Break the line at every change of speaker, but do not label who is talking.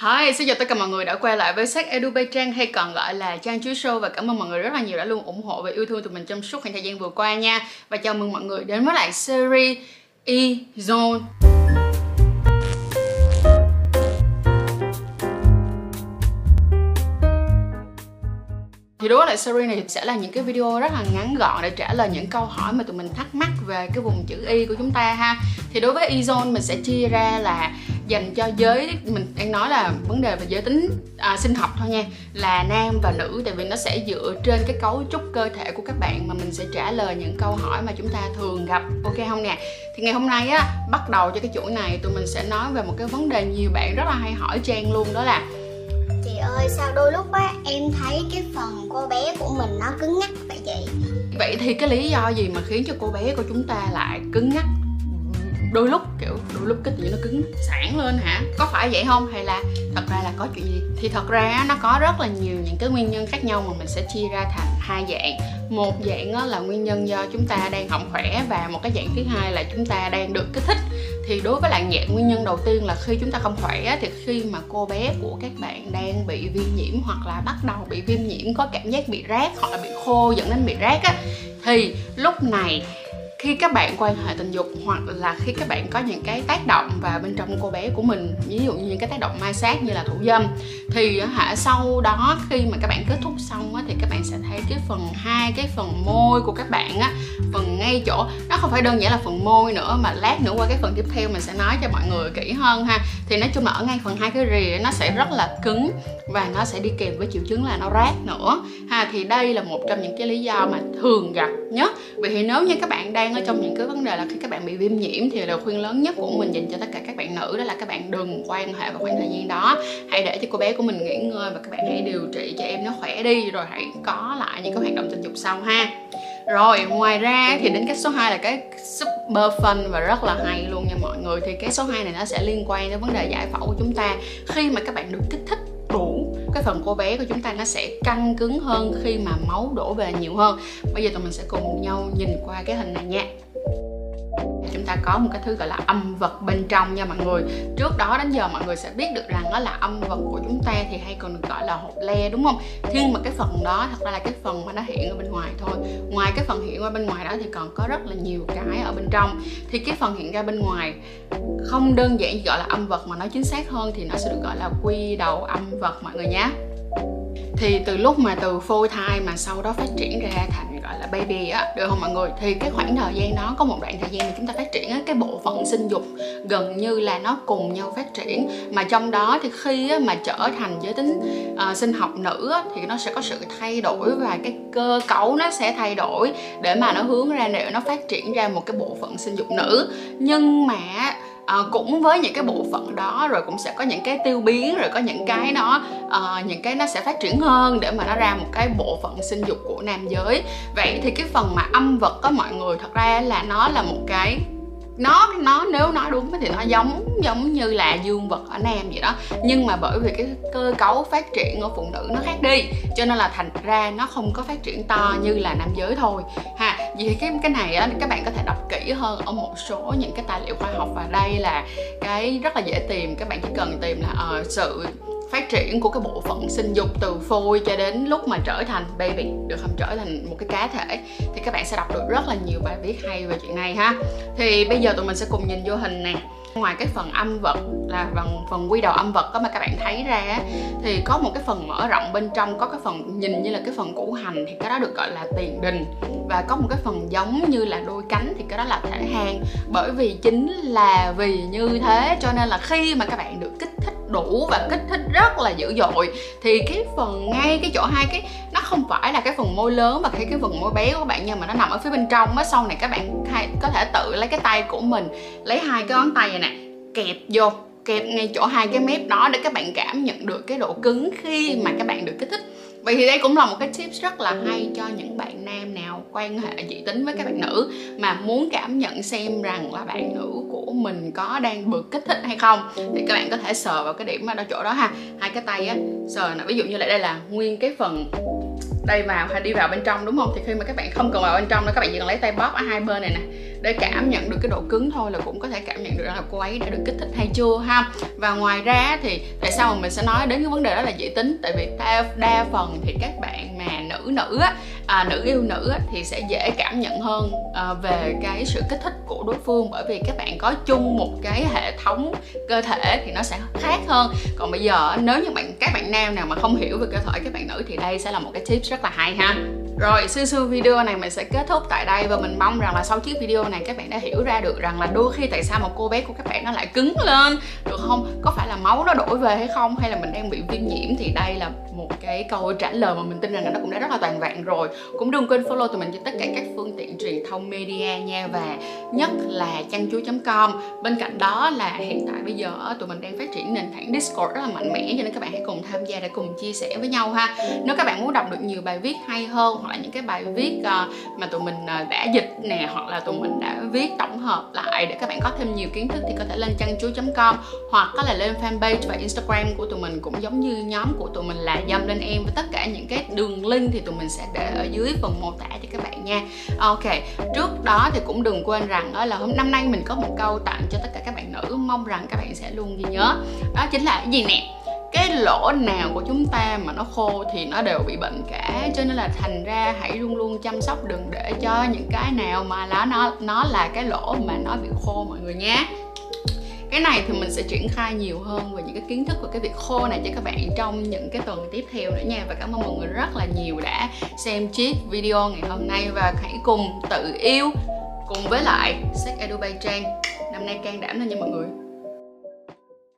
Hi, xin chào tất cả mọi người đã quay lại với sách Edu Bay Trang hay còn gọi là Trang Chuối Show và cảm ơn mọi người rất là nhiều đã luôn ủng hộ và yêu thương tụi mình trong suốt khoảng thời gian vừa qua nha. Và chào mừng mọi người đến với lại series E-Zone thì đối với lại series này sẽ là những cái video rất là ngắn gọn để trả lời những câu hỏi mà tụi mình thắc mắc về cái vùng chữ Y của chúng ta ha. Thì đối với E-Zone mình sẽ chia ra là dành cho giới mình đang nói là vấn đề về giới tính à, sinh học thôi nha là nam và nữ tại vì nó sẽ dựa trên cái cấu trúc cơ thể của các bạn mà mình sẽ trả lời những câu hỏi mà chúng ta thường gặp. Ok không nè? Thì ngày hôm nay á bắt đầu cho cái chuỗi này tụi mình sẽ nói về một cái vấn đề nhiều bạn rất là hay hỏi trang luôn đó là
Chị ơi sao đôi lúc á em thấy cái phần cô bé của mình nó cứng ngắc vậy chị?
Vậy thì cái lý do gì mà khiến cho cô bé của chúng ta lại cứng ngắc đôi lúc, kiểu, đôi lúc cái tự nó cứng sẵn lên hả? Có phải vậy không? Hay là thật ra là có chuyện gì? Thì thật ra nó có rất là nhiều những cái nguyên nhân khác nhau mà mình sẽ chia ra thành hai dạng. Một dạng là nguyên nhân do chúng ta đang không khỏe và một cái dạng thứ hai là chúng ta đang được kích thích. Thì đối với lại dạng nguyên nhân đầu tiên là khi chúng ta không khỏe thì khi mà cô bé của các bạn đang bị viêm nhiễm hoặc là bắt đầu bị viêm nhiễm, có cảm giác bị rát hoặc là bị khô, dẫn đến bị rát á, thì lúc này khi các bạn quan hệ tình dục hoặc là khi các bạn có những cái tác động vào bên trong cô bé của mình ví dụ như những cái tác động mai sát như là thủ dâm thì hả sau đó khi mà các bạn kết thúc xong á, thì các bạn sẽ thấy cái phần hai cái phần môi của các bạn á phần ngay chỗ. Nó không phải đơn giản là phần môi nữa mà lát nữa qua cái phần tiếp theo mình sẽ nói cho mọi người kỹ hơn ha. Thì nói chung là ở ngay phần hai cái rìa nó sẽ rất là cứng và nó sẽ đi kèm với triệu chứng là nó rát nữa. Ha thì đây là một trong những cái lý do mà thường gặp nhất. Vậy thì nếu như các bạn đang ở trong những cái vấn đề là khi các bạn bị viêm nhiễm thì lời khuyên lớn nhất của mình dành cho tất cả các bạn nữ đó là các bạn đừng quan hệ vào khoảng thời gian đó. Hãy để cho cô bé của mình nghỉ ngơi và các bạn hãy điều trị cho em nó khỏe đi, rồi hãy có lại những cái hoạt động tình dục sau ha. Rồi, ngoài ra thì đến cái số 2 là cái super fun và rất là hay luôn nha mọi người. Thì cái số 2 này nó sẽ liên quan đến vấn đề giải phẫu của chúng ta. Khi mà các bạn được kích thích cái phần cô bé của chúng ta nó sẽ căng cứng hơn khi mà máu đổ về nhiều hơn. Bây giờ tụi mình sẽ cùng nhau nhìn qua cái hình này nha ta có một cái thứ gọi là âm vật bên trong nha mọi người. Trước đó đến giờ mọi người sẽ biết được rằng đó là âm vật của chúng ta thì hay còn được gọi là hộp le, đúng không? Nhưng mà cái phần đó, thật ra là cái phần mà nó hiện ở bên ngoài thôi. Ngoài cái phần hiện ra bên ngoài đó thì còn có rất là nhiều cái ở bên trong. Thì cái phần hiện ra bên ngoài không đơn giản gọi là âm vật mà nói chính xác hơn thì nó sẽ được gọi là quy đầu âm vật mọi người nhé thì từ lúc mà từ phôi thai mà sau đó phát triển ra thành gọi là baby á được không mọi người? Thì cái khoảng thời gian đó có một đoạn thời gian mà chúng ta phát triển á cái bộ phận sinh dục gần như là nó cùng nhau phát triển. Mà trong đó thì khi á, mà trở thành giới tính uh, sinh học nữ á, thì nó sẽ có sự thay đổi và cái cơ cấu nó sẽ thay đổi để mà nó hướng ra để nó phát triển ra một cái bộ phận sinh dục nữ. Nhưng mà à, cũng với những cái bộ phận đó rồi cũng sẽ có những cái tiêu biến rồi có những cái nó uh, những cái nó sẽ phát triển hơn để mà nó ra một cái bộ phận sinh dục của nam giới. Vậy thì cái phần mà âm vật có mọi người thật ra là nó là một cái nó nó nếu nói đúng thì nó giống giống như là dương vật ở nam vậy đó. Nhưng mà bởi vì cái cơ cấu phát triển ở phụ nữ nó khác đi cho nên là thành ra nó không có phát triển to như là nam giới thôi. Ha vì cái cái này á các bạn có thể đọc kỹ hơn ở một số những cái tài liệu khoa học và đây là cái rất là dễ tìm. Các bạn chỉ cần tìm là uh, sự phát triển của cái bộ phận sinh dục từ phôi cho đến lúc mà trở thành baby, được không? Trở thành một cái cá thể. Thì các bạn sẽ đọc được rất là nhiều bài viết hay về chuyện này ha. Thì bây giờ tụi mình sẽ cùng nhìn vô hình nè. Ngoài cái phần âm vật là phần phần quy đầu âm vật đó mà các bạn thấy ra thì có một cái phần mở rộng bên trong, có cái phần nhìn như là cái phần củ hành thì cái đó được gọi là tiền đình. Và có một cái phần giống như là đôi cánh thì cái đó là thể hang. Bởi vì chính là vì như thế cho nên là khi mà các bạn được kích thích đủ và kích thích rất là dữ dội. Thì cái phần ngay cái chỗ hai cái, nó không phải là cái phần môi lớn và cái cái phần môi bé của bạn nhưng mà nó nằm ở phía bên trong á. Sau này các bạn hay có thể tự lấy cái tay của mình, lấy hai cái ngón tay này nè, kẹp vô, kẹp ngay chỗ hai cái mép đó để các bạn cảm nhận được cái độ cứng khi mà các bạn được kích thích. Vậy thì đây cũng là một cái tips rất là hay cho những bạn nam nè quan hệ dị tính với các bạn nữ mà muốn cảm nhận xem rằng là bạn nữ của mình có đang được kích thích hay không. Thì các bạn có thể sờ vào cái điểm ở chỗ đó ha. Hai cái tay á sờ nè ví dụ như là đây là nguyên cái phần đây vào hay đi vào bên trong đúng không? Thì khi mà các bạn không cần vào bên trong nữa các bạn chỉ cần lấy tay bóp ở hai bên này nè để cảm nhận được cái độ cứng thôi là cũng có thể cảm nhận được là cô ấy đã được kích thích hay chưa ha. Và ngoài ra thì tại sao mà mình sẽ nói đến cái vấn đề đó là dễ tính? Tại vì đa, đa phần thì các bạn mà nữ nữ á à, nữ yêu nữ á, thì sẽ dễ cảm nhận hơn à, về cái sự kích thích của đối phương. Bởi vì các bạn có chung một cái hệ thống cơ thể thì nó sẽ khác hơn. Còn bây giờ nếu như bạn các bạn nam nào mà không hiểu về cơ thể các bạn nữ thì đây sẽ là một cái tip rất là hay ha. Rồi sư sư video này mình sẽ kết thúc tại đây và mình mong rằng là sau chiếc video này các bạn đã hiểu ra được rằng là đôi khi tại sao một cô bé của các bạn nó lại cứng lên. Được không? Có phải là máu nó đổi về hay không? Hay là mình đang bị viêm nhiễm? Thì đây là một cái câu trả lời mà mình tin rằng là nó cũng đã rất là toàn vẹn rồi cũng đừng quên follow tụi mình trên tất cả các phương tiện truyền thông media nha và nhất là chăn chuối com. Bên cạnh đó là hiện tại bây giờ ờ, tụi mình đang phát triển nền tảng discord rất là mạnh mẽ, cho nên các bạn hãy cùng tham gia để cùng chia sẻ với nhau ha. Nếu các bạn muốn đọc được nhiều bài viết hay hơn, hoặc là những cái bài viết ờ, mà tụi mình ờ, đã dịch nè, hoặc là tụi mình đã viết tổng hợp lại để các bạn có thêm nhiều kiến thức thì có thể lên chăn chuối com, hoặc có là lên fanpage và instagram của tụi mình cũng giống như nhóm của tụi mình là dâm lên em. Với tất cả những cái đường link thì tụi mình sẽ để ở dưới phần mô tả cho các bạn nha. Ok, trước đó thì cũng đừng quên rằng đó là hôm, năm nay mình có một câu tặng cho tất cả các bạn nữ, mong rằng các bạn sẽ luôn ghi nhớ. Đó chính là cái gì nè? Cái lỗ nào của chúng ta mà nó khô thì nó đều bị bệnh cả. Cho nên là thành ra hãy luôn luôn chăm sóc đừng để cho những cái nào mà nó nó nó là cái lỗ mà nó bị khô mọi người nhé cái này thì mình sẽ triển khai nhiều hơn về những cái kiến thức về cái việc khô này cho các bạn trong những cái tuần tiếp theo nữa nha. Và cảm ơn mọi người rất là nhiều đã xem chiếc video ngày hôm nay. Và hãy cùng tự yêu cùng với lại sách Edu bay Trang. Năm nay can đảm lên nha mọi người.